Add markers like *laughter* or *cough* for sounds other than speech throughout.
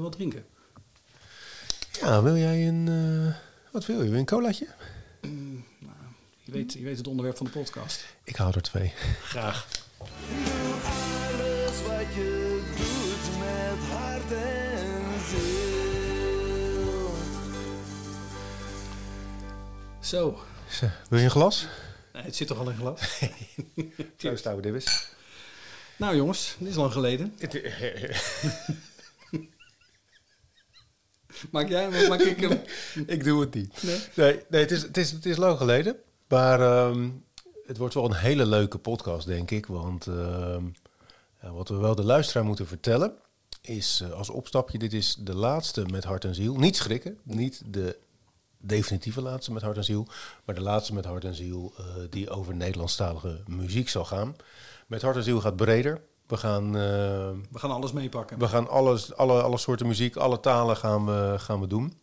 we wat drinken? Ja, wil jij een... eh, wat wil je? Wil Een colaatje? Je weet, je weet het onderwerp van de podcast. Ik hou er twee. Graag. Alles wat je doet met hart en ziel. Zo. Zo, Wil je een glas? Nee, het zit toch al in glas? *laughs* Proost, dibbes. nou jongens, dit is lang geleden. *laughs* Maak jij hem of maak ik hem? *laughs* ik doe het niet. Nee? Nee, nee het, is, het, is, het is lang geleden. Maar ehm, het wordt wel een hele leuke podcast, denk ik. Want ehm, wat we wel de luisteraar moeten vertellen... is eh, als opstapje, dit is de laatste met hart en ziel. Niet schrikken, niet de definitieve laatste met hart en ziel... maar de laatste met hart en ziel eh, die over Nederlandstalige muziek zal gaan. Met hart en ziel gaat breder. We gaan... ehm, We gaan alles meepakken. we gaan alles, alle, alle soorten muziek, alle talen gaan we, gaan we doen.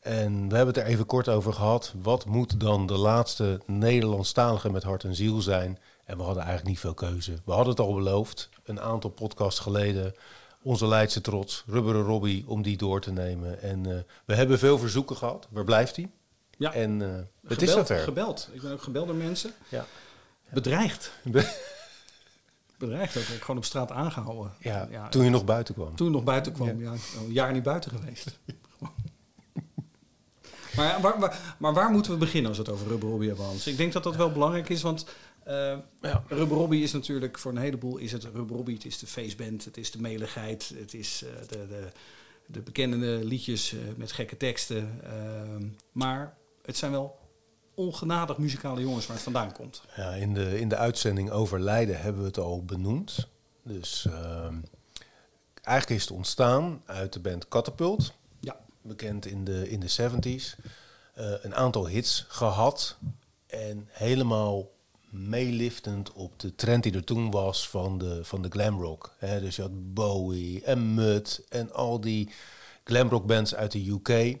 En we hebben het er even kort over gehad. Wat moet dan de laatste Nederlandstalige met hart en ziel zijn? En we hadden eigenlijk niet veel keuze. We hadden het al beloofd, een aantal podcasts geleden. Onze Leidse trots, Rubberen Robbie, om die door te nemen. En eh, we hebben veel verzoeken gehad. Waar blijft hij? Ja, En eh, het is gebeld, zover. gebeld. Ik ben ook gebeld door mensen. Ja. Bedreigd. *laughs* Bedreigd ook. Ik gewoon op straat aangehouden. Ja, toen je nog buiten kwam. Toen nog buiten kwam. Ja. een jaar niet buiten geweest. *laughs* maar, ja, waar, waar, maar waar moeten we beginnen als we het over Rubber Robbie hebben, Hans? Ik denk dat dat wel belangrijk is, want eh Ja. Rubber Robbie is natuurlijk voor een heleboel is het Rubber Robbie. Het is de feestband, het is de meligheid, het is eh, de, de, de bekende liedjes eh, met gekke teksten. Ehm, maar het zijn wel ongenadig muzikale jongens waar het vandaan komt. Ja, in, de, in de uitzending over Leiden hebben we het al benoemd. Dus ehm, eigenlijk is het ontstaan uit de band Catapult. Ja. Bekend in de, in de 70s. Eh, een aantal hits gehad. En helemaal meeliftend op de trend die er toen was van de, van de glamrock. Hè, dus je had Bowie en Mud en al die glamrock bands uit de UK.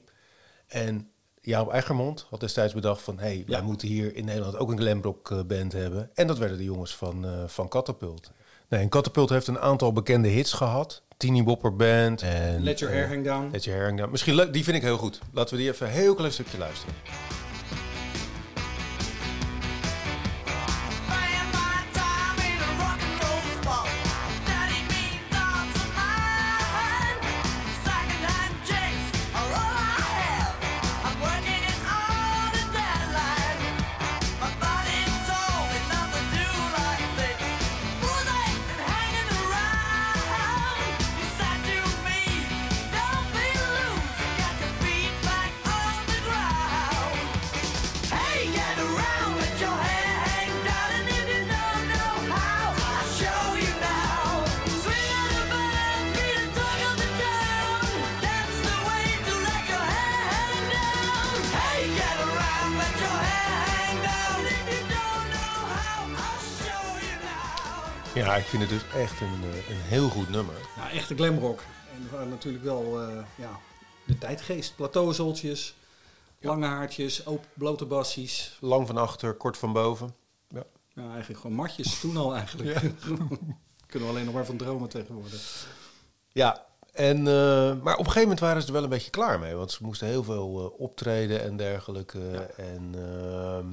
En Jaap Eggermond had destijds bedacht van... hé, hey, wij moeten hier in Nederland ook een glamrock eh, band hebben. En dat werden de jongens van, eh van Catapult. Nee, en Catapult heeft een aantal bekende hits gehad. Teeny Bopper Band en... Let Your Hair eh, Hang Down. Let Your Hair Hang Down. Misschien leuk, die vind ik heel goed. Laten we die even een heel klein stukje luisteren. Ja, ik vind het dus echt een, eh, een heel goed nummer. Ja, echte glamrock. En we natuurlijk wel eh, ja, de tijdgeest. Plateauzoltjes, lange haartjes, open, blote bassies. Lang van achter, kort van boven. Ja. Ja, eigenlijk gewoon matjes toen al eigenlijk. *laughs* Kunnen we alleen nog maar van dromen tegenwoordig. Ja, en, eh, maar op een gegeven moment waren ze er wel een beetje klaar mee. Want ze moesten heel veel optreden en dergelijke. En ehm,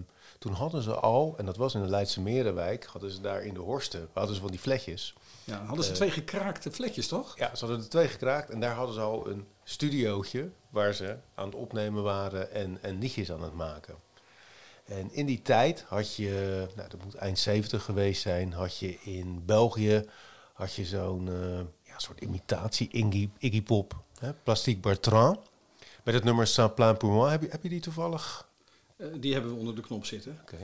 toen hadden ze al, en dat was in de Leidse Merenwijk, hadden ze daar in de Horsten, hadden ze van die vletjes. Ja, hadden ze Eh. twee gekraakte vletjes, toch? Ja, ze hadden er twee gekraakt en daar hadden ze al een studiootje waar ze aan het opnemen waren en, en liedjes aan het maken. En in die tijd had je, nou dat moet eind 70 geweest zijn, had je in België had je zo'n eh, ja, soort imitatie Iggy, Iggy Pop, hè, Plastique Bertrand. Met het nummer Saint Plein pour moi. Heb je, heb je die toevallig? Eh, die hebben we onder de knop zitten. Oké.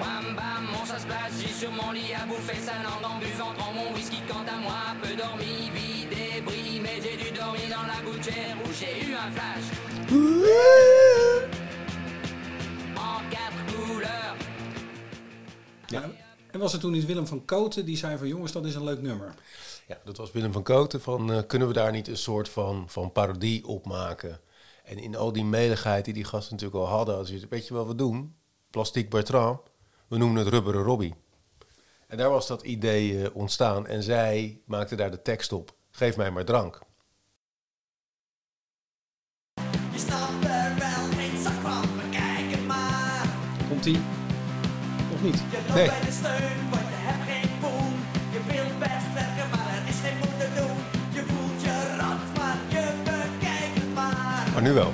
Bam bam, mon chat se place, j'ai sur mon lit à bouffer sa langue en buvant en mon whisky. Quant à moi, peu dormi, vie débris, mais j'ai dû dormir dans la gouttière où j'ai eu un flash. En quatre couleurs. Ja. En was er toen niet Willem van Koten die zei van jongens, dat is een leuk nummer. Ja, dat was Willem van Koten van eh, kunnen we daar niet een soort van, van parodie op maken? En in al die meligheid die die gasten natuurlijk al hadden, hadden ze weet je wat we doen? Plastiek Bertrand, we noemen het Rubberen Robbie. En daar was dat idee eh, ontstaan en zij maakte daar de tekst op. Geef mij maar drank. Je snapt er wel geen zak van, maar kijk het maar. Komt ie? Of niet? Nee. bij de steun, want je hebt geen poen. Je wilt best werken, maar er is geen moed te doen. Je voelt je rot, maar je bekijkt het maar. Maar nu wel.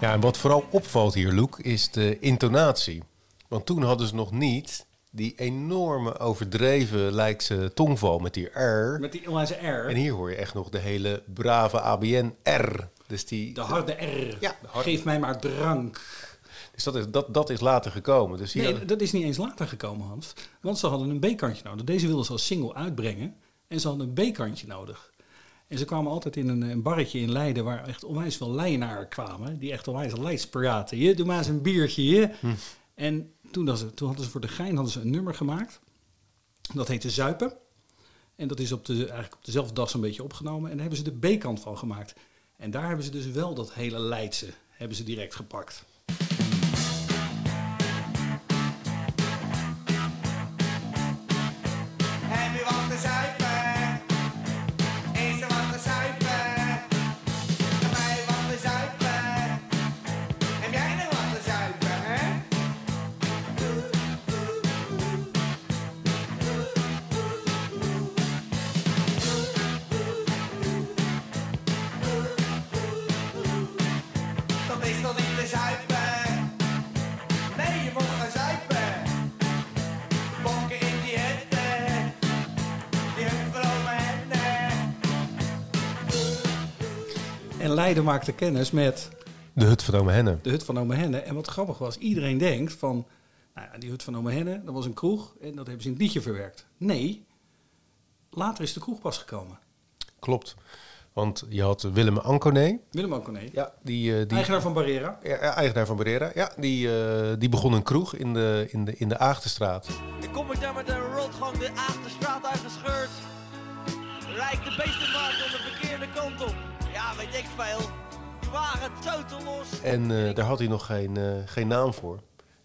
Ja, en wat vooral opvalt hier, Loek, is de intonatie. Want toen hadden ze nog niet die enorme overdreven lijkse tongval met die R. Met die onwijze R. En hier hoor je echt nog de hele brave ABN R. Dus, die, De harde R. Ja, harde- Geef mij maar drank. dus dat, is, dat, dat is later gekomen. Dus hier, Nee, dat is niet eens later gekomen, Hans. Want ze hadden een B-kantje nodig. Deze wilden ze als single uitbrengen. En ze hadden een B-kantje nodig. En ze kwamen altijd in een, een barretje in Leiden... waar echt onwijs veel Leidenaren kwamen. Die echt onwijs Leids praten. Je, doe maar eens een biertje, je. En toen, toen hadden ze voor de gein hadden ze een nummer gemaakt. Dat heette Zuipen. En dat is op de, eigenlijk op dezelfde dag zo'n beetje opgenomen. En daar hebben ze de B-kant van gemaakt. En daar hebben ze dus wel dat hele Leidse... hebben ze direct gepakt. En Leiden maakte kennis met de hut van Ome Henne. de hut van Ome Henne. En wat grappig was, iedereen denkt van... Nou ja, die hut van Ome Henne, dat was een kroeg en dat hebben ze in het liedje verwerkt. Nee, later is de kroeg pas gekomen. Klopt. Want je had Willem Anconé. Willem Anconé, Ja, die, eh, die eigenaar van Barrera. Ja, ja, eigenaar van Barrera. Ja, die, eh, die begon een kroeg in de, in de, in de Aagtenstraat. Ik kom ik daar met een rotgang de Achterstraat uitgescheurd. Lijkt de beestenmarkt om de verkeerde kant op. Weet ik veel. Die wagen totaal los. En eh, daar had hij nog geen, eh, geen naam voor.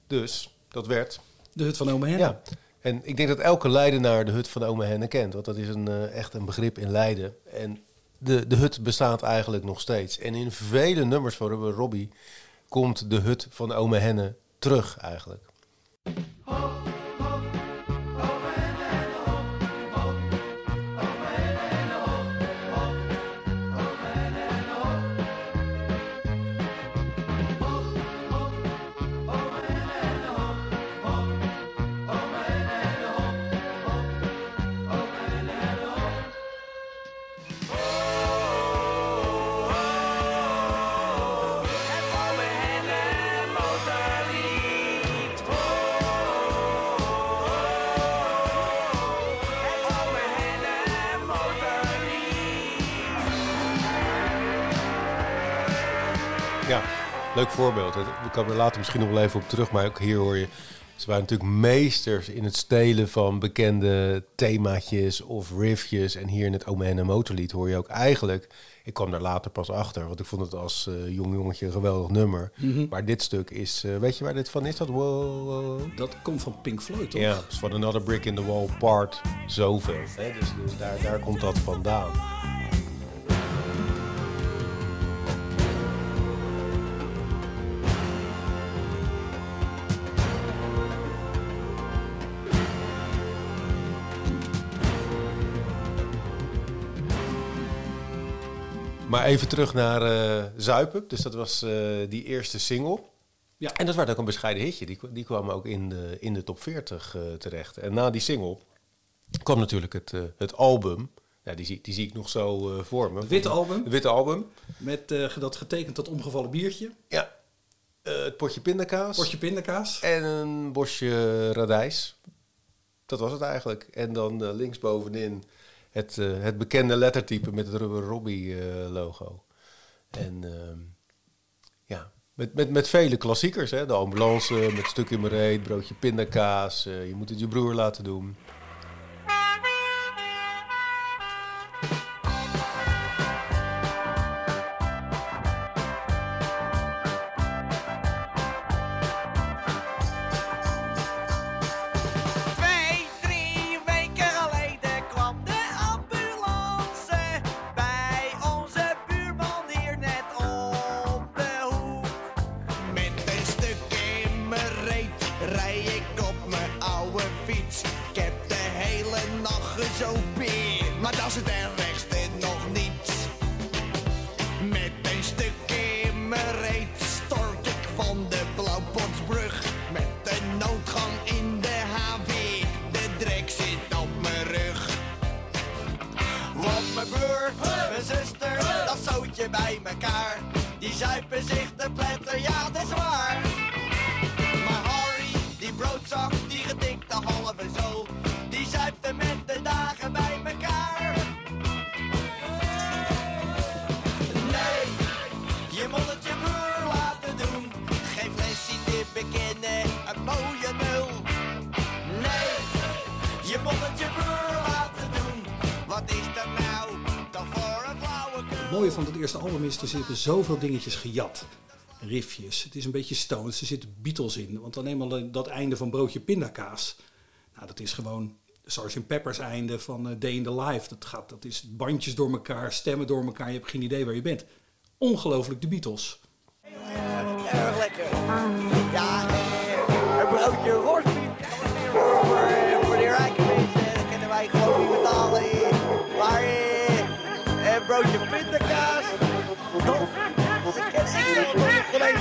Dus dat werd. De hut van Ome Henne. Ja. En ik denk dat elke Leidenaar de hut van Ome Henne kent. Want dat is een, eh, echt een begrip in Leiden. En de, de hut bestaat eigenlijk nog steeds. En in vele nummers van Rubber Robbie komt de hut van Ome Henne terug eigenlijk. Ja, leuk voorbeeld. We komen er later misschien nog wel even op terug, maar ook hier hoor je... Ze waren natuurlijk meesters in het stelen van bekende themaatjes of riffjes. En hier in het Ome Henne Motorlied hoor je ook eigenlijk... Ik kwam daar later pas achter, want ik vond het als eh, jong jongetje een geweldig nummer. Maar dit stuk is... eh, weet je waar dit van is? Dat wow, wow. Dat komt van Pink Floyd, toch? Ja, is van Another Brick in the Wall part zoveel. Hè? Dus, dus daar, daar komt dat vandaan. Maar even terug naar eh, Zuipen. Dus dat was eh, die eerste single. Ja. En dat werd ook een bescheiden hitje. Die, die kwam ook in de, in de top 40 eh, terecht. En na die single kwam natuurlijk het, het album. Ja, die, zie, die zie ik nog zo eh, voor me. Het witte album. Het witte album. Met dat getekend dat omgevallen biertje. Ja. Het potje pindakaas. Potje pindakaas. En een bosje radijs. Dat was het eigenlijk. En dan linksbovenin het, eh, het bekende lettertype met het Rubber Robbie eh, logo. En ehm, ja, Met, met, met vele klassiekers, hè? de ambulance, met stuk in reet, broodje pindakaas. eh, je moet het je broer laten doen. Er zitten zoveel dingetjes gejat. Riffjes. Het is een beetje Stones. Er zitten Beatles in. Want dan eenmaal dat einde van Broodje Pindakaas. Nou, dat is gewoon Sgt. Pepper's einde van eh, Day in the Life. Dat, gaat, dat is bandjes door elkaar, stemmen door elkaar. Je hebt geen idee waar je bent. Ongelooflijk de Beatles. Lekker.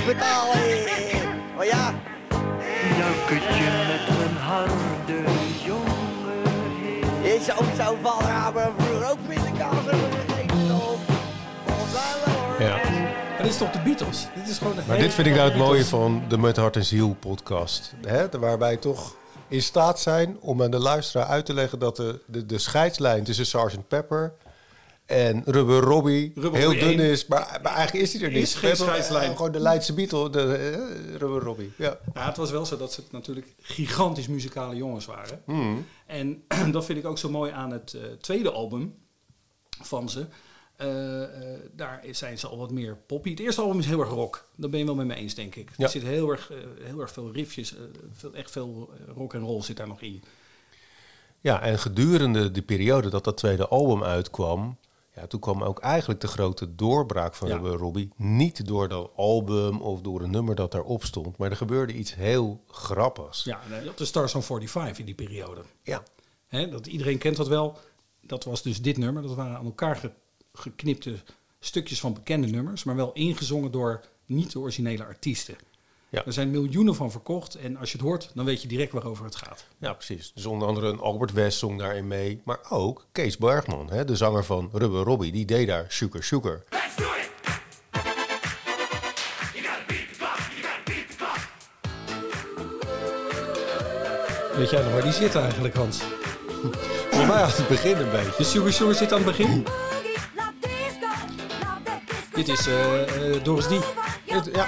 Betalen. Maar ja, Jukkertje met mijn harde jongen. is ook zo'n hebben vroeger ook pindakaas hebben gegeten. Ja. Maar dit is toch de Beatles? Dit is gewoon de Maar dit vind ik nou het mooie van de Met Hart en Ziel podcast. Hè? Waar wij toch in staat zijn om aan de luisteraar uit te leggen dat de, de, de scheidslijn tussen Sgt. Pepper en Rubber Robbie Rubber heel Robbie dun is. Maar, maar eigenlijk is die er niet. Is geen hebben, eh, scheidslijn. gewoon de Leidse Beatle, de eh, Rubber Robbie. Ja. Ja, het was wel zo dat ze natuurlijk gigantisch muzikale jongens waren. Hmm. En *clears throat* dat vind ik ook zo mooi aan het eh, tweede album van ze. Daar zijn ze al wat meer poppy. Het eerste album is heel erg rock. Daar ben je wel met me eens, denk ik. Ja. Er zit heel erg, heel erg veel riffjes, veel, echt veel rock en roll zit daar nog in. ja, en gedurende die periode dat dat tweede album uitkwam... Ja, toen kwam ook eigenlijk de grote doorbraak van Ja. Robbie. Niet door dat album of door een nummer dat daarop stond. Maar er gebeurde iets heel grappigs. Ja, de Stars on 45 in die periode. Ja. Dat, iedereen kent dat wel. Dat was dus dit nummer. Dat waren aan elkaar ge- geknipte stukjes van bekende nummers, maar wel ingezongen door niet de originele artiesten. Ja. Er zijn miljoenen van verkocht en als je het hoort, dan weet je direct waarover het gaat. Ja, precies. Dus onder andere een Albert West zong daarin mee. Maar ook Kees Bergman, hè, de zanger van Rubber Robbie, die deed daar Sugar Sugar. Let's do it! Weet jij nog waar die zit eigenlijk, Hans? Voor mij aan het begin een beetje. De Sugar Sugar zit aan het begin. Dit is eh, eh, Doris D. Het- ja.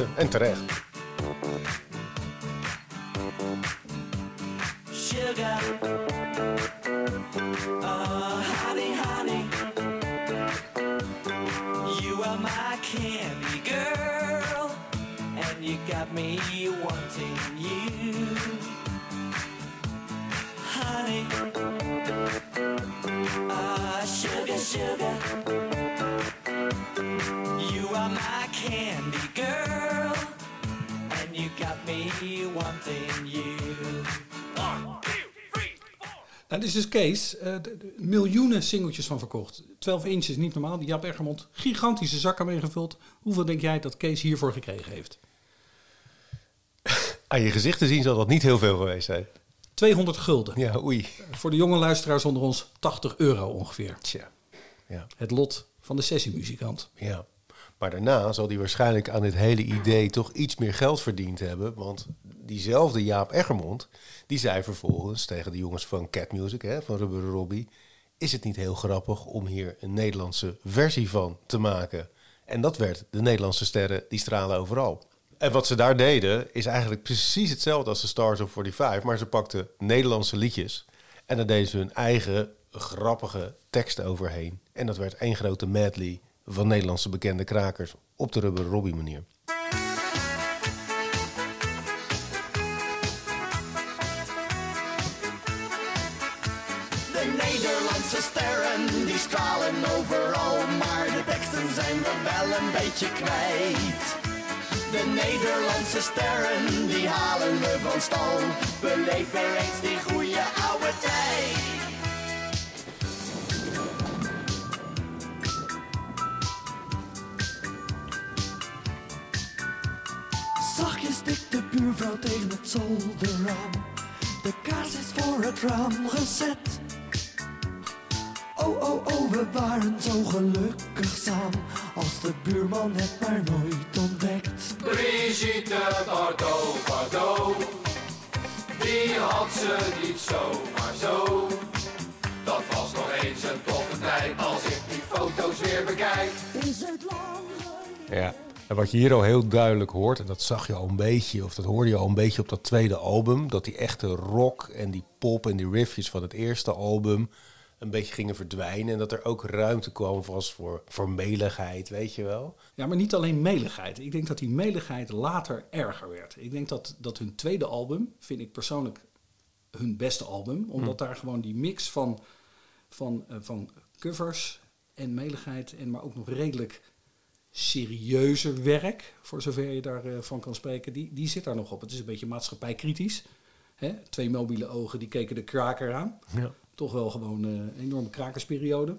En terecht. Sugar. Is dus Kees, de- miljoenen singeltjes van verkocht. 12 inches, niet normaal. Die Jaap Egermond, gigantische zakken meegevuld. Hoeveel denk jij dat Kees hiervoor gekregen heeft? Aan je gezicht te zien zal dat niet heel veel geweest zijn. 200 gulden. Ja, oei. Voor de jonge luisteraars onder ons 80 euro ongeveer. Tja. Ja, Het lot van de sessiemuzikant. ja. Maar daarna zal hij waarschijnlijk aan dit hele idee toch iets meer geld verdiend hebben. Want diezelfde Jaap Eggermond, die zei vervolgens tegen de jongens van Cat Music, hè, van Rubber Robbie... is het niet heel grappig om hier een Nederlandse versie van te maken? En dat werd de Nederlandse sterren die stralen overal. En wat ze daar deden is eigenlijk precies hetzelfde als de Stars of 45... maar ze pakten Nederlandse liedjes en daar deden ze hun eigen grappige teksten overheen. En dat werd één grote medley van Nederlandse bekende krakers op de Rubber Robbie manier. Beetje kwijt. De Nederlandse sterren die halen we van stal, beleef weer eens die goede oude tijd. Zachtjes stikt de buurvrouw tegen het zolderraam. De kaars is voor het raam gezet. Oh, oh, oh, we waren zo gelukkig samen. Als de buurman het maar nooit ontdekt. Brigitte Bardot, Bardot, die had ze niet zomaar zo. Dat was nog eens een toffe tijd als ik die foto's weer bekijk. Is het lang Ja. En wat je hier al heel duidelijk hoort, en dat zag je al een beetje, of dat hoorde je al een beetje op dat tweede album, dat die echte rock en die pop en die riffjes van het eerste album een beetje gingen verdwijnen. En dat er ook ruimte kwam was voor, voor meligheid, weet je wel. Ja, maar niet alleen meligheid. Ik denk dat die meligheid later erger werd. Ik denk dat, dat hun tweede album, vind ik persoonlijk hun beste album. Omdat daar gewoon die mix van, van, eh, van covers en meligheid... en maar ook nog redelijk serieuzer werk, voor zover je daarvan van kan spreken... Die, die zit daar nog op. Het is een beetje maatschappijkritisch. Hè? Twee mobiele ogen, die keken de kraker aan. Ja. Toch wel gewoon eh, een enorme krakersperiode.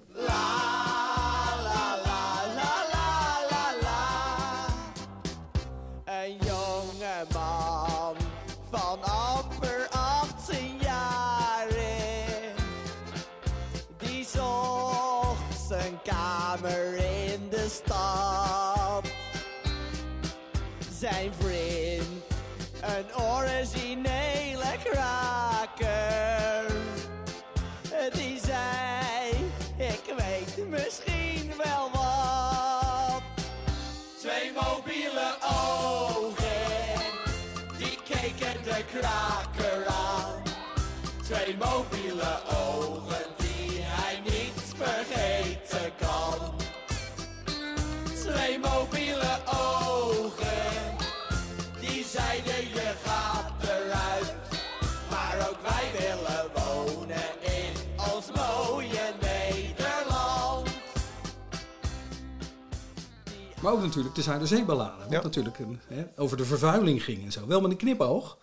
Maar ook natuurlijk de Zuiderzeeballade. Wat Ja. natuurlijk een, hè, over de vervuiling ging en zo. Wel met een knipoog.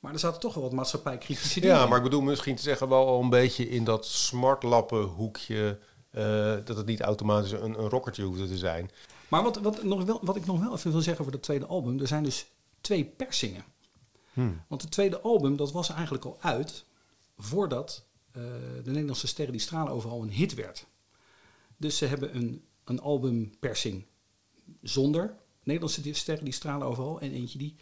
Maar er zaten toch wel wat maatschappijkritische dingen Ja, maar ik bedoel misschien te zeggen wel al een beetje in dat smartlappen hoekje. eh, dat het niet automatisch een, een rockertje hoefde te zijn. Maar wat, wat, nog wel, wat ik nog wel even wil zeggen over dat tweede album. Er zijn dus twee persingen. Want het tweede album, dat was eigenlijk al uit... voordat eh, de Nederlandse Sterren die stralen overal een hit werd. Dus ze hebben een, een albumpersing zonder Nederlandse Sterren die stralen overal... en eentje die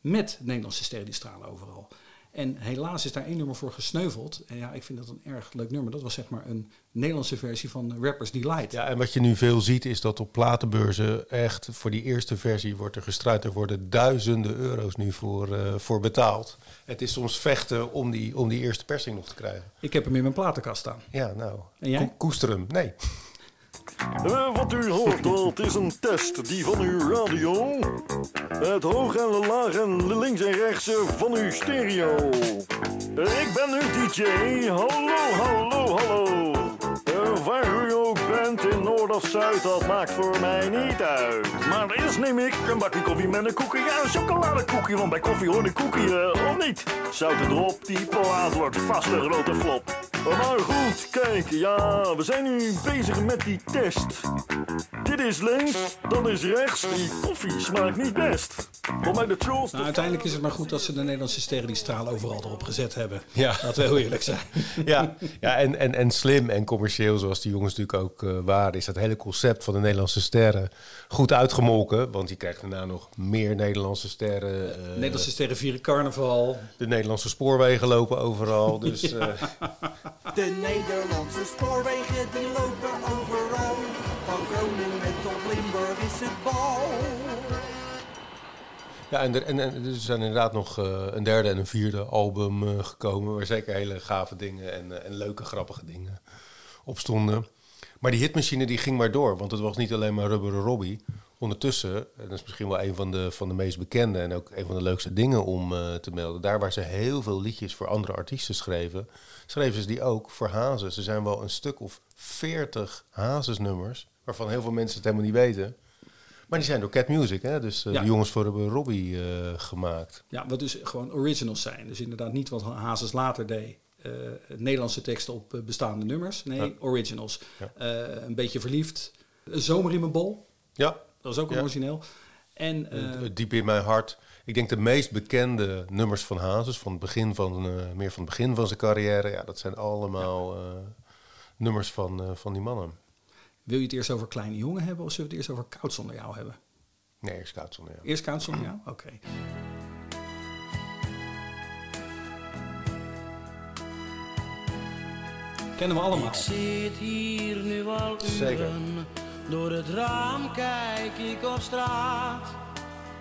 met Nederlandse Sterren die stralen overal. En helaas is daar één nummer voor gesneuveld. En ja, ik vind dat een erg leuk nummer. Dat was zeg maar een Nederlandse versie van Rappers Delight. Ja, en wat je nu veel ziet is dat op platenbeurzen echt voor die eerste versie wordt er gestruid. Er worden duizenden euro's nu voor, eh, voor betaald. Het is soms vechten om die, om die eerste persing nog te krijgen. Ik heb hem in mijn platenkast staan. Ja, nou, En jij? ko- koester hem. Nee. Eh, wat u hoort, dat is een test die van uw radio. Het hoog en de laag en de links en rechts van uw stereo. Ik ben uw DJ. Hallo, hallo, hallo. Bent, in Noord of Zuid, dat maakt voor mij niet uit. Maar eerst neem ik een bakje koffie met een koekje. Ja, een chocoladekoekje, want bij koffie hoort een koekje, eh, of niet? Zout erop, die plaat wordt vast een grote flop. Maar goed, kijk, ja, we zijn nu bezig met die test. Dit is links, dat is rechts. Die koffie smaakt niet best. Voor mij de trolls. Nou, uiteindelijk is het maar goed dat ze de Nederlandse sterren die stralen overal erop gezet hebben. Ja. Laten we heel eerlijk zijn. *laughs* Ja, ja en, en, en slim en commercieel, zoals die jongens natuurlijk ook eh, waren, is dat hele concept van de Nederlandse sterren goed uitgemolken. Want je krijgt daarna nog meer Nederlandse sterren. eh, Nederlandse sterren vieren carnaval. De Nederlandse spoorwegen lopen overal. *laughs* Dus eh, De Nederlandse spoorwegen die lopen overal. Van Groningen tot Limburg is het bal. ja, en er, en, en er zijn inderdaad nog eh, een derde en een vierde album eh, gekomen. Waar zeker hele gave dingen en, en leuke, grappige dingen op stonden. Maar die hitmachine die ging maar door. Want het was niet alleen maar Rubberen Robbie. Ondertussen, en dat is misschien wel een van de, van de meest bekende en ook een van de leukste dingen om eh, te melden. Daar waar ze heel veel liedjes voor andere artiesten schreven, schreven ze die ook voor Hazes. Er zijn wel een stuk of veertig Hazes-nummers, waarvan heel veel mensen het helemaal niet weten. Maar die zijn door Cat Music, hè? dus eh, Ja. de jongens voor Rubberen Robbie eh, gemaakt. Ja, wat dus gewoon originals zijn. Dus inderdaad niet wat Hazes later deed. Eh, Nederlandse teksten op eh, bestaande nummers. Nee, Ja. originals. Ja. Eh, een beetje verliefd. Een zomer in mijn bol. Ja, Dat is ook Ja. origineel. En Diep in mijn hart. Ik denk de meest bekende nummers van Hazes, van het begin van, meer van het begin van zijn carrière, ja, dat zijn allemaal nummers van, van die mannen. wil je het eerst over Kleine Jongen hebben of zullen we het eerst over Koud zonder jou hebben? Nee, Scout zonder jou. Eerst Koud zonder jou? Oké. Kennen we allemaal. Ik zit hier nu al Zeker. uren. Door het raam kijk ik op straat.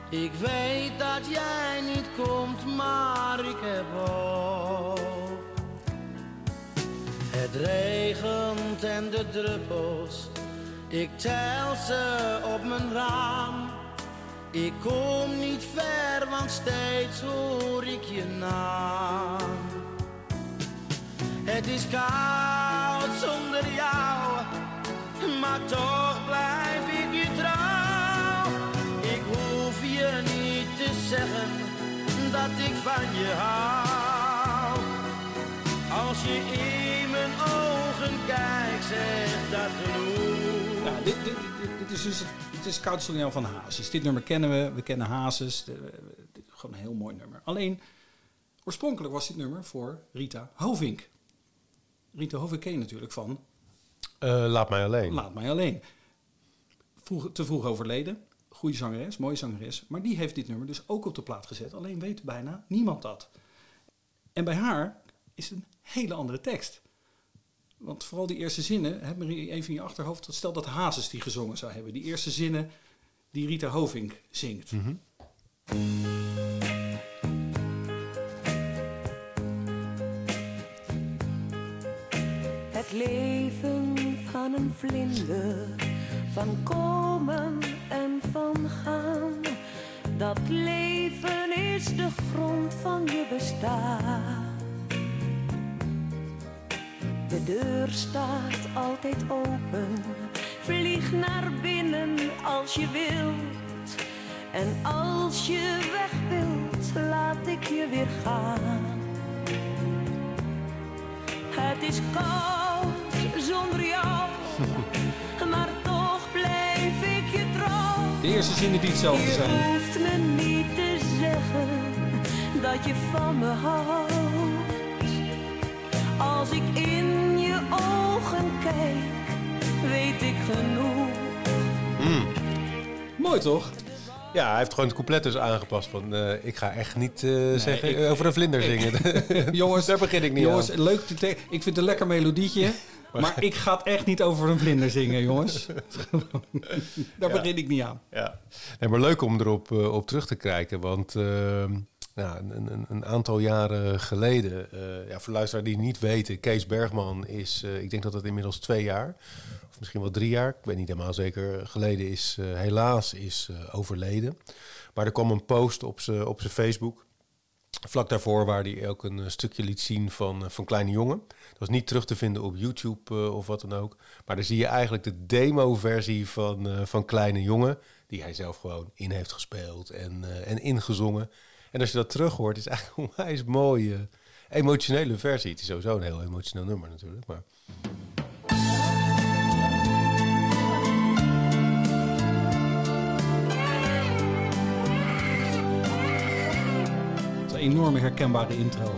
Ik weet dat jij niet komt, maar ik heb hoop. Het regent en de druppels. Ik tel ze op mijn raam. Ik kom niet ver, want steeds hoor ik je naam. Het is koud zonder jou, maar toch blijf ik je trouw. Ik hoef je niet te zeggen dat ik van je hou. Als je in mijn ogen kijkt, zegt dat genoeg. Dit, dit, is dus het, is Koud van Hazes. Dit nummer kennen we. We kennen Hazes. Gewoon een heel mooi nummer. Alleen, oorspronkelijk was dit nummer voor Rita Hovink. Rita je natuurlijk van Eh, laat mij alleen. Laat mij alleen. Vroeg, te vroeg overleden. Goede zangeres, mooie zangeres. Maar die heeft dit nummer dus ook op de plaat gezet. Alleen weet bijna niemand dat. En bij haar is het een hele andere tekst. Want vooral die eerste zinnen, heb maar even in je achterhoofd. Stel dat Hazes die gezongen zou hebben. Die eerste zinnen die Rita Hovink zingt. Het leven van een vlinder, van komen en van gaan. Dat leven is de grond van je bestaan. De deur staat altijd open, vlieg naar binnen als je wilt. En als je weg wilt, laat ik je weer gaan. Het is koud zonder jou, *laughs* maar toch blijf ik je trouw. De eerste zinnen die hetzelfde Je zijn. hoeft me niet te zeggen dat je van me houdt. Als ik in je ogen kijk, weet ik genoeg. Mooi toch? Ja, hij heeft gewoon het couplet dus aangepast van... eh, ik ga echt niet eh, zeggen ik- eh, over een vlinder zingen. *laughs* *laughs* Jongens, Daar begin ik niet jongens, aan. leuk. te te- Ik vind het een lekker melodietje. Maar ik ga het echt niet over een vlinder zingen, jongens. *laughs* Daar begin ik niet aan. Ja. Nee, maar leuk om erop eh, op terug te kijken. Want ehm, ja, een, een, een aantal jaren geleden... eh, ja, voor luisteraars die niet weten... Kees Bergman is, eh, ik denk dat het inmiddels twee jaar... of misschien wel drie jaar, ik weet niet helemaal zeker... geleden is, eh, helaas is eh, overleden. Maar er kwam een post op zijn op zijn Facebook... Vlak daarvoor waar hij ook een eh, stukje liet zien van, eh, van Kleine Jongen. Dat was niet terug te vinden op YouTube eh, of wat dan ook. Maar daar zie je eigenlijk de demo-versie van, van Kleine Jongen. Die hij zelf gewoon in heeft gespeeld en, en ingezongen. En als je dat terug hoort, is het eigenlijk *laughs* onwijs mooi. eh, emotionele versie. Het is sowieso een heel emotioneel nummer natuurlijk. Maar enorme herkenbare intro.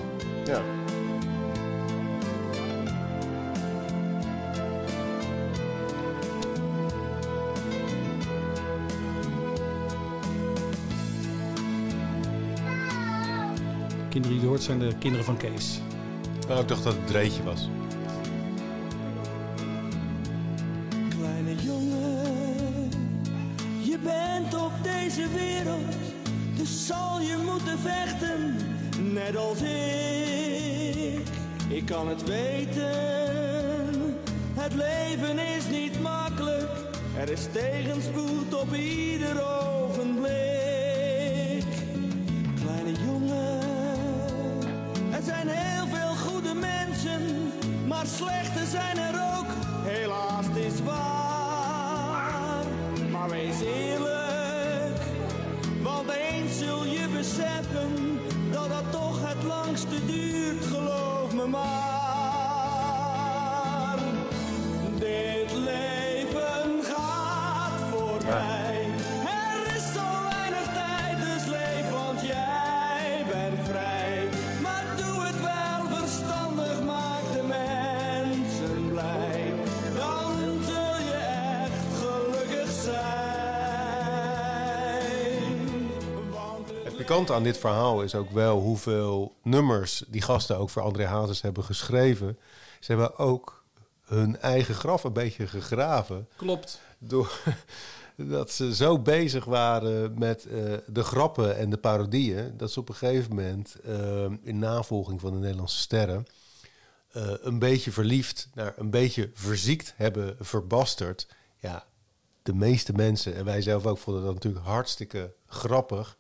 ja. De kinderen die je hoort zijn de kinderen van Kees. Nou, ik dacht dat het Dreetje was. Kleine jongen, je bent op deze wereld, dus zal je moeten vechten, net als ik. Ik kan het weten, het leven is niet makkelijk, er is tegenspoed op ieder ogenblik. Kleine jongen, er zijn heel veel goede mensen, maar slechte zijn er ook. Helaas, is waar. Maar wees eerlijk, zul je beseffen dat dat toch het langste duurt, geloof me maar. Dit leven gaat voorbij. Pikante aan dit verhaal is ook wel hoeveel nummers die gasten ook voor André Hazes hebben geschreven. Ze hebben ook hun eigen graf een beetje gegraven. Klopt. Door *laughs* dat ze zo bezig waren met eh, de grappen en de parodieën. dat ze op een gegeven moment eh, in navolging van de Nederlandse sterren. eh, een beetje verliefd naar een beetje verziekt hebben verbasterd. Ja, de meeste mensen, en wij zelf ook, vonden dat natuurlijk hartstikke grappig.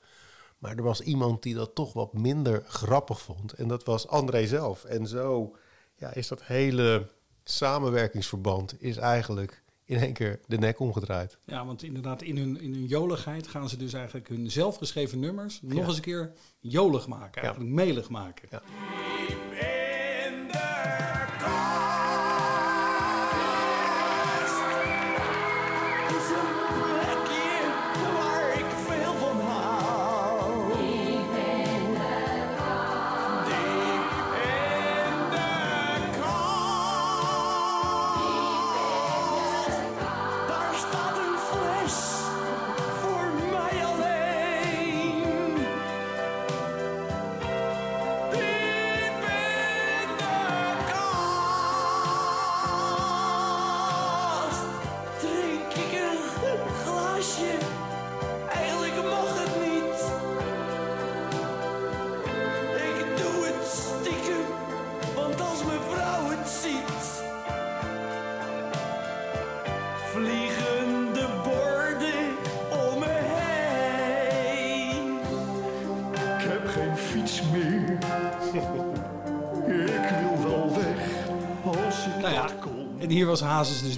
Maar er was iemand die dat toch wat minder grappig vond. En dat was André zelf. En zo ja, is dat hele samenwerkingsverband is eigenlijk in één keer de nek omgedraaid. Ja, want inderdaad, in hun, in hun joligheid gaan ze dus eigenlijk hun zelfgeschreven nummers nog Ja. eens een keer jolig maken. Eigenlijk melig maken. Ja.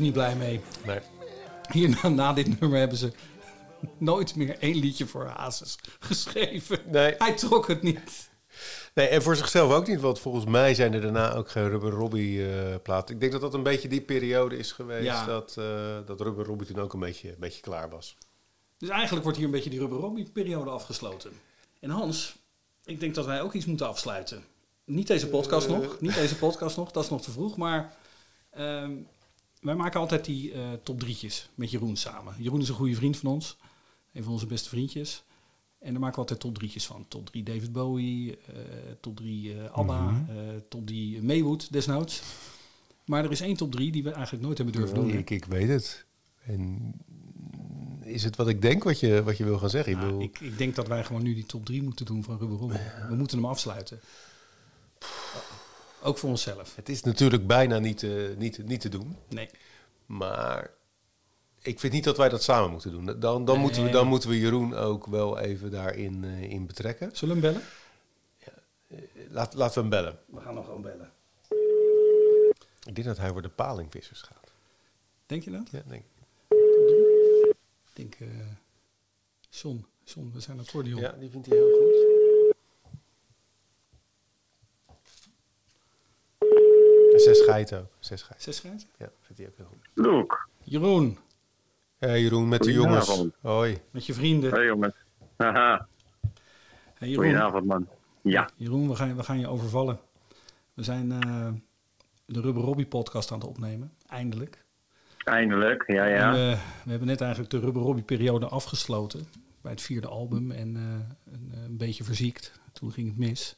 Dus niet blij mee. Nee. Hierna, na dit nummer hebben ze *laughs* nooit meer één liedje voor Hazes geschreven. Nee. Hij trok het niet. Nee, en voor zichzelf ook niet, want volgens mij zijn er daarna ook geen Rubber Robbie platen. Ik denk dat dat een beetje die periode is geweest Ja. dat, eh, dat Rubber Robbie toen ook een beetje, een beetje klaar was. Dus eigenlijk wordt hier een beetje die Rubber Robbie periode afgesloten. En Hans, ik denk dat wij ook iets moeten afsluiten. Niet deze podcast Eh. nog, niet deze podcast nog, dat is nog te vroeg. Maar ehm, wij maken altijd die eh, top drietjes met Jeroen samen. Jeroen is een goede vriend van ons, een van onze beste vriendjes. En daar maken we altijd top drietjes van. Top 3 David Bowie, eh, top 3 eh, ABBA, Mhm. top 3 Maywood desnoods. Maar er is één top 3 die we eigenlijk nooit hebben durven Oh, doen. ik, ik weet het. En is het wat ik denk wat je, wat je wil gaan zeggen? Ik Nou, bedoel, ik, ik denk dat wij gewoon nu die top 3 moeten doen van Rubber Robbie. We moeten hem afsluiten. Ook voor onszelf. Het is natuurlijk bijna niet, eh, niet, niet te doen. Nee. Maar ik vind niet dat wij dat samen moeten doen. Dan, dan, Nee. moeten, we, dan moeten we Jeroen ook wel even daarin eh, in betrekken. Zullen we hem bellen? Laat, laten we hem bellen. We gaan nog gewoon bellen. Ik denk dat hij voor de palingvissers gaat. Denk je dat? Ja, denk ik. Ik denk, eh John, John, we zijn accordeon. Ja, die vindt hij heel goed. Geiten ook. Zes geiten. Zes geiten? Ja, vindt hij ook heel goed. Loek. Jeroen, Hey Jeroen, met de jongens. Hoi. met je vrienden. Hoi jongens. Haha. Hey, Jeroen, Goedenavond man. Ja. Jeroen we, gaan, we gaan je overvallen. We zijn eh, de Rubber Robbie podcast aan het opnemen. Eindelijk. Eindelijk. Ja, ja. we, we hebben net eigenlijk de Rubber Robbie periode afgesloten. Bij het vierde album. En eh, een, een beetje verziekt. Toen ging het mis.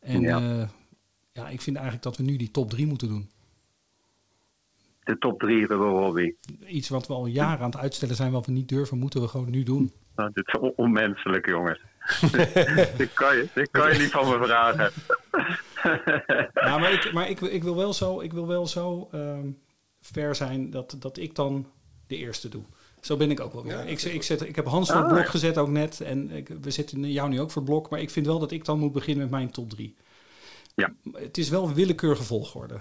En Ja. ja. Ja, ik vind eigenlijk dat we nu die top drie moeten doen. De top drie Rubber Robbie. Iets wat we al jaren aan het uitstellen zijn, wat we niet durven, moeten we gewoon nu doen. Nou, dit is on- onmenselijk jongens. *laughs* dit, kan je, dit kan je niet van me vragen. *laughs* Ja, maar ik, maar ik, ik wil wel zo, ik wil wel zo ehm, ver zijn dat, dat ik dan de eerste doe. Zo ben ik ook wel weer. ik, zet- ik, zet, ik heb Hans voor het Ah, blok gezet ook net. En ik, we zetten jou nu ook voor blok. Maar ik vind wel dat ik dan moet beginnen met mijn top drie. Ja. Het is wel willekeurige volgorde.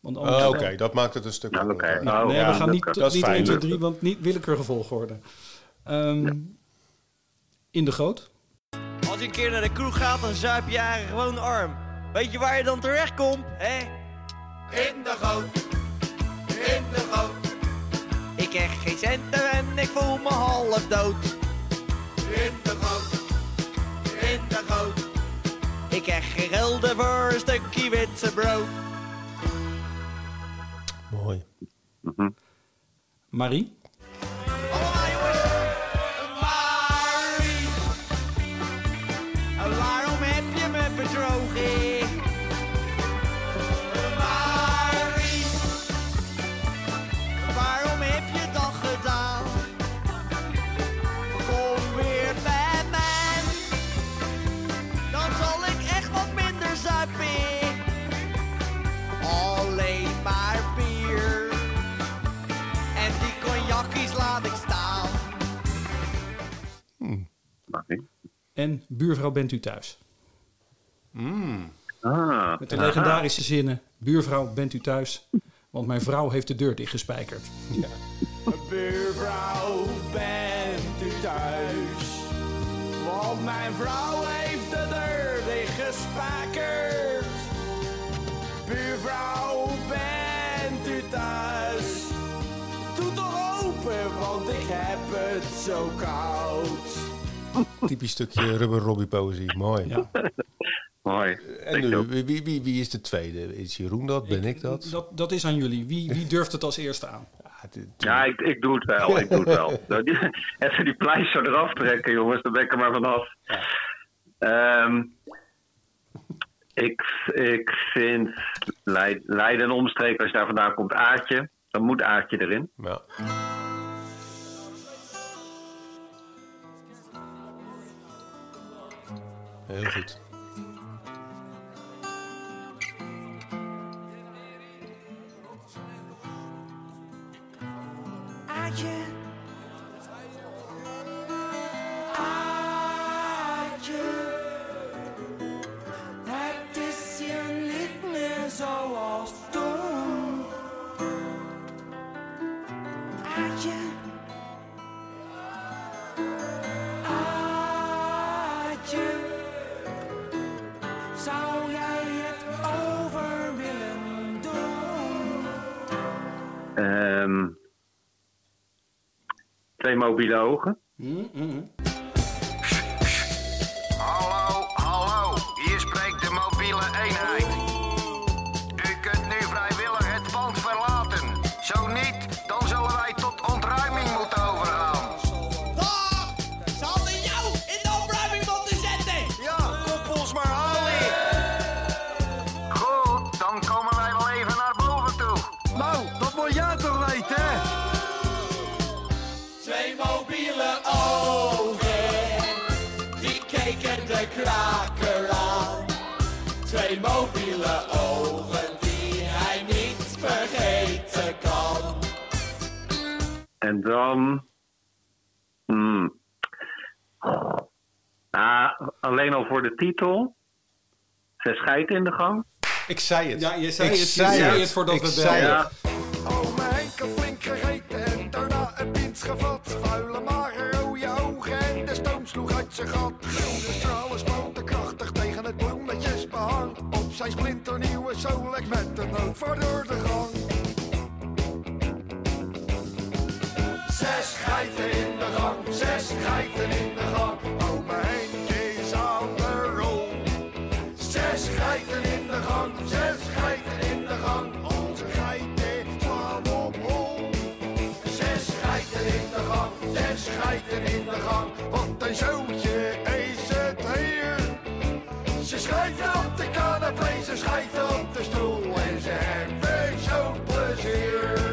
Want anders- Oh, Oké, dat maakt het een stuk Ja, Oh, nee, ja, we gaan niet, dat niet fijn. 1, 2, 3, want niet willekeurige volgorde. Ehm, In de goot. Als je een keer naar de kroeg gaat, dan zuip je eigenlijk gewoon arm. Weet je waar je dan terecht komt, hè? In de goot, in de goot, Ik krijg geen centen en ik voel me half dood. in de goot, in de goot. Ik krijg geen gulden voor een stukje witte brood. Mooi. Marie. En buurvrouw bent u thuis. Ah. Met de legendarische zinnen. Buurvrouw bent u thuis. Want mijn vrouw heeft de deur dichtgespijkerd. Buurvrouw, bent u thuis? Want mijn vrouw heeft de deur dichtgespijkerd. Buurvrouw, bent u thuis? Doe toch open, want ik heb het zo koud. *laughs* Typisch stukje Rubber Robbie poëzie. Mooi. Ja. *laughs* Mooi. En nu, wie, wie, wie, is de tweede? Is Jeroen dat? Ben ik dat? Dat, dat is aan jullie. Wie, wie durft het als eerste aan? Ja, ik, ik doe het wel. Ik doe het wel. *laughs* Die- Even die pleister eraf trekken, jongens. Dan ben ik er maar vanaf. Ehm, ik, ik vind Leid- Leiden en omstreken, als je daar vandaan komt, Aartje. Dan moet Aartje erin. ja. Heel goed. Twee mobiele ogen. Hallo, Twee mobiele ogen, die keken de kraker aan. Twee mobiele ogen, die hij niet vergeten kan. En dan. Hmm. Ah, alleen al voor de titel. Zes geiten in de gang. Ik zei het. Ja, je zei Ik het, je zei zei het. het voordat Ik we zei belden. Vuile mager, rode ogen en de stoom sloeg uit zijn gat. De stralen spoten krachtig tegen het bloemetjesbehang. Op zijn splinternieuwe Solex met een noodvaart door de gang. Zes geiten in de gang, zes geiten in de gang. Ome Henk geiten in de gang. Wat een zootje is het hier. Ze schijten op de canapé, ze schijten op de stoel. En ze hebben zo'n plezier.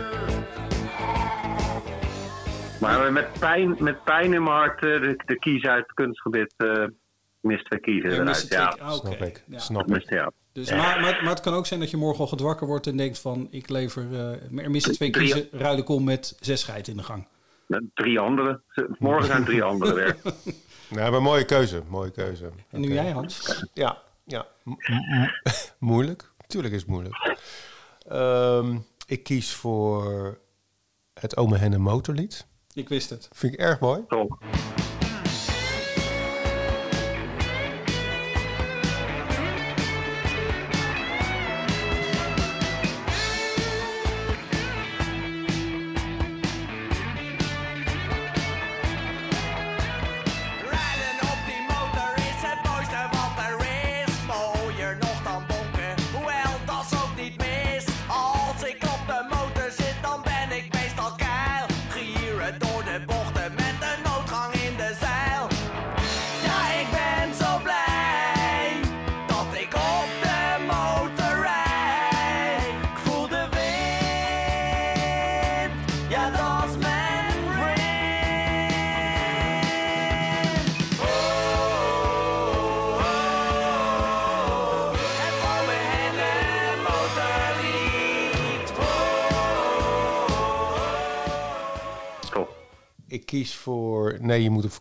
Maar met pijn, met pijn in mijn hart eh, de, de kies uit het kunstgebied eh mist twee kiezen Ja, mist ah, oké. Snap ik. Ja. Snap Mist, ik. ja. Dus, Ja. maar, maar, maar het kan ook zijn dat je morgen al wakker wordt en denkt van... ik lever, eh er missen twee kiezen, ruil ik om met zes geiten in de gang. Drie anderen. Morgen zijn drie anderen weer. *laughs* Nou, maar mooie keuze. Mooie keuze. En nu jij, Hans? Ja, ja. M- moeilijk. Tuurlijk is het moeilijk. Ehm, ik kies voor het Ome Henne motorlied. Ik wist het. Vind ik erg mooi. Top.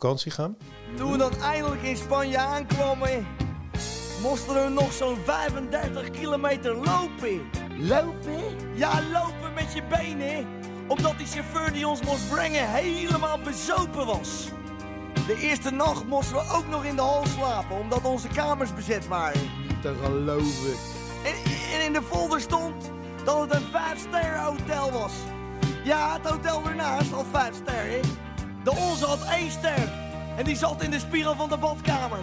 Vakantie gaan. Toen we dan eindelijk in Spanje aankwamen, moesten we nog zo'n 35 kilometer lopen. Lopen? Ja, lopen met je benen. Omdat die chauffeur die ons moest brengen helemaal bezopen was. De eerste nacht moesten we ook nog in de hal slapen, omdat onze kamers bezet waren. Niet te geloven. En, en in de folder stond dat het een 5-sterren hotel was. Ja, het hotel ernaast had 5 sterren. De onze had 1 ster. En die zat in de spiegel van de badkamer.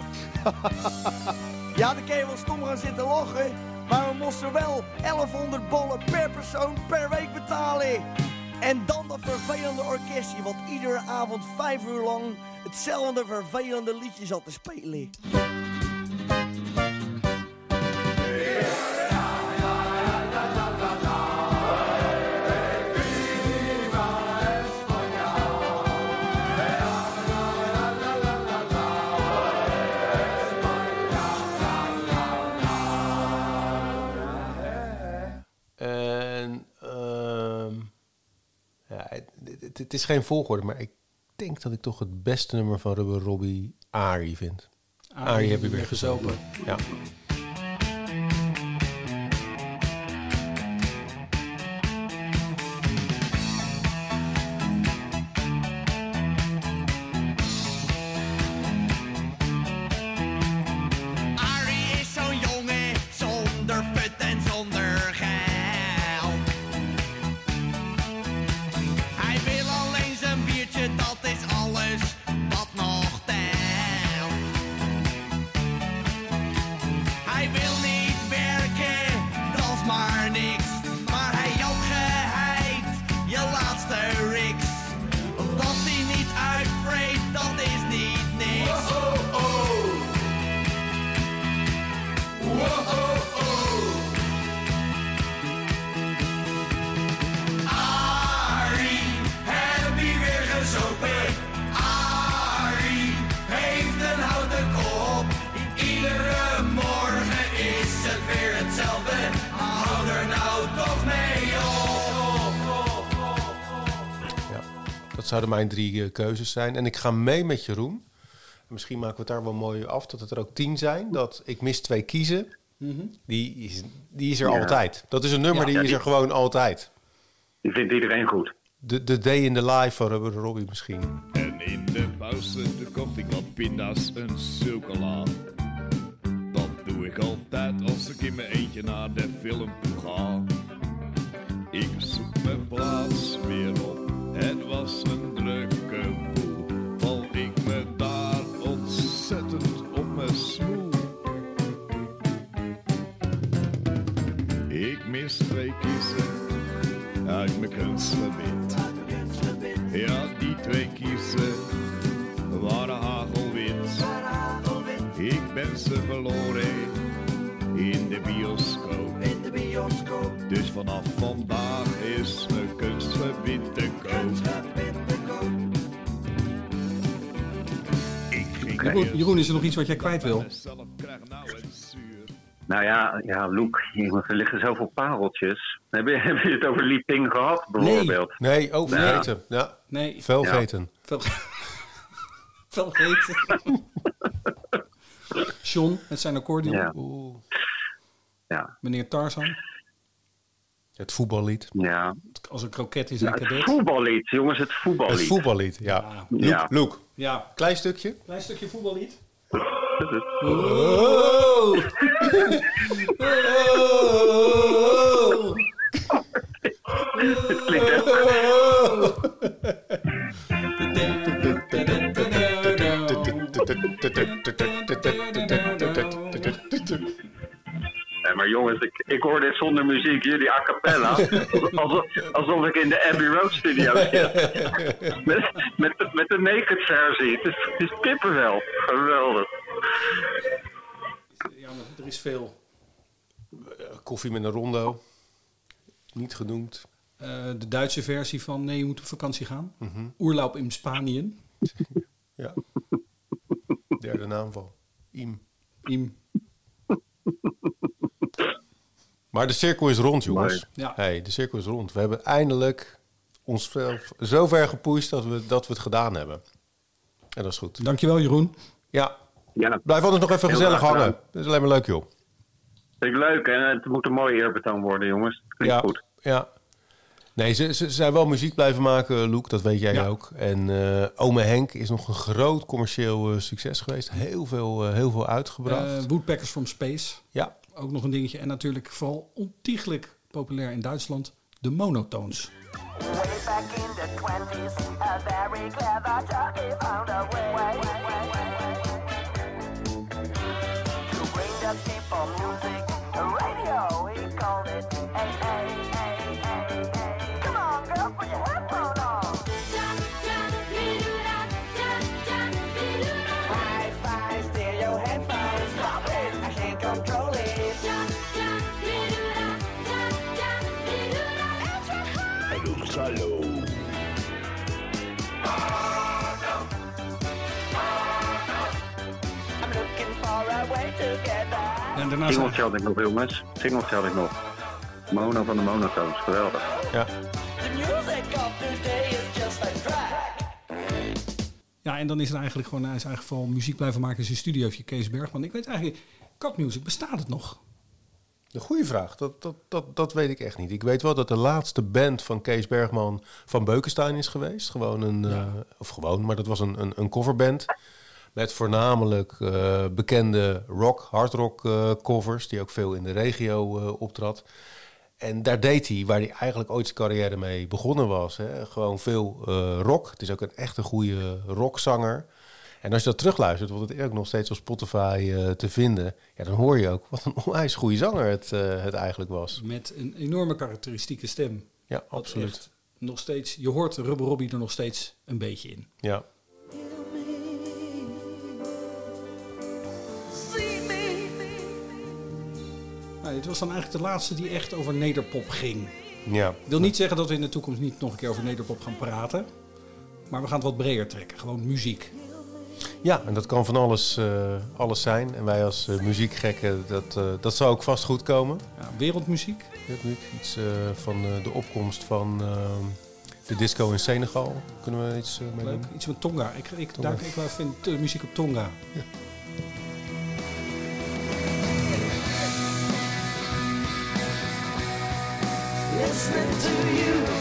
*laughs* ja, dan kun je wel stom gaan zitten lachen. Maar we moesten wel 1100 ballen per persoon per week betalen. En dan dat vervelende orkestje, wat iedere avond vijf uur lang hetzelfde vervelende liedje zat te spelen. Het, is geen volgorde, maar ik denk dat ik toch het beste nummer van Rubber Robbie Ari vind. Ari heb je weer gezopen. Ja. Zouden mijn drie eh, keuzes zijn. En ik ga mee met Jeroen. Misschien maken we het daar wel mooi af dat het er ook tien zijn. Dat ik mis twee kiezen. Die is, die is er Ja. altijd. Dat is een nummer Ja, die ja, is die- er gewoon altijd. Die vindt iedereen goed. De, de Day in the Life van Rubber Robbie misschien. En in de pauze kocht ik wat pinda's en chocola. Dat doe ik altijd als ik in mijn eentje naar de film toe ga. Ik zoek mijn plaats Ja, die twee kiezen waren hagelwit. Ik ben ze verloren in de bioscoop. In de bioscoop. Dus vanaf vandaag is mijn kunstgebied te koop. Jeroen, Jeroen, is er nog iets wat jij kwijt wil? Nou ja, ja, Loek, er liggen zoveel pareltjes. Heb je, *laughs* heb je het over Li Ping gehad, bijvoorbeeld? Nee, oh, vergeten. Ja. Nee. Veel Ja. Veel. *laughs* *laughs* John met zijn accordeon. Ja. Oeh. Ja. Meneer Tarzan. Het voetballied. Ja. Als een kroket in zijn Ja, het voetballied, jongens, het voetballied. Het voetballied, ja. Ja. Loek, Ja. klein stukje. Klein stukje voetballied. Oh. Het klinkt echt... Nee, maar jongens, ik, ik hoor dit zonder muziek, jullie a cappella. *laughs* alsof, alsof ik in de Abbey Road studio zit. met, met, de- met de naked versie. Het is, het is kippenvel. Geweldig. Ja, maar er is veel. Koffie met een rondo. Niet genoemd. Eh, de Duitse versie van Nee, je moet op vakantie gaan. Mhm. Oerlaub in Spanje. *laughs* Ja. Derde naamval. Iem. Iem. Maar de cirkel is rond, jongens. Ja. Hey, de cirkel is rond. We hebben eindelijk onszelf zo ver gepusht dat we, dat we het gedaan hebben. En dat is goed. Dankjewel, Jeroen. Ja. Ja. Blijf altijd nog even Heel gezellig gedaan. hangen. Dat is alleen maar leuk, joh. Vind ik leuk en het moet een mooie eerbetoon worden, jongens. Klinkt ja, goed. Ja. Nee, ze, ze zijn wel muziek blijven maken, Loek. Dat weet jij ook. En eh Ome Henk is nog een groot commercieel eh, succes geweest. Heel veel, eh, heel veel uitgebracht. Eh, Woodpeckers from Space. Ja. Ook nog een dingetje. En natuurlijk vooral ontiegelijk populair in Duitsland. De monotones. Way back in the 20s, a very clever jockey found a way En daarna zijn... Singeltje had ik nog, jongens. Singeltje had ik nog. Mono van de monotones, geweldig. Ja. The music of today is just a track. Ja, en dan is er eigenlijk gewoon hij is eigenlijk vooral muziek blijven maken in zijn studiootje Kees Bergman. Ik weet eigenlijk, Cat Music, bestaat het nog? Een goede vraag. Dat, dat, dat, dat weet ik echt niet. Ik weet wel dat de laatste band van Kees Bergman van Beukenstein is geweest. Gewoon een, eh, of gewoon, maar dat was een, een, een coverband. Met voornamelijk eh, bekende rock, hardrock eh, covers, die ook veel in de regio eh, optrad. En daar deed hij, waar hij eigenlijk ooit zijn carrière mee begonnen was. Hè. Gewoon veel rock. Het is ook een echt een goede rockzanger. En als je dat terugluistert, want het is ook nog steeds op Spotify te vinden. Ja, dan hoor je ook wat een *laughs* onwijs goede zanger het, het eigenlijk was. Met een enorme karakteristieke stem. Ja, absoluut. Nog steeds, je hoort Rubber Robbie er nog steeds een beetje in. Ja. Dit was dan eigenlijk de laatste die echt over nederpop ging. Ja. Ik wil niet zeggen dat we in de toekomst niet nog een keer over nederpop gaan praten. Maar we gaan het wat breder trekken. Gewoon muziek. Ja, en dat kan van alles, eh, alles zijn. En wij als eh, muziekgekken, dat, eh, dat zou ook vast goed komen. Ja, wereldmuziek. Wereldmuziek. Iets van de opkomst van ehm, de disco in Senegal. Kunnen we iets mee Leuk. doen? Iets met Tonga. Ik, ik, Tonga. Daar, ik vind muziek op Tonga. Listening to you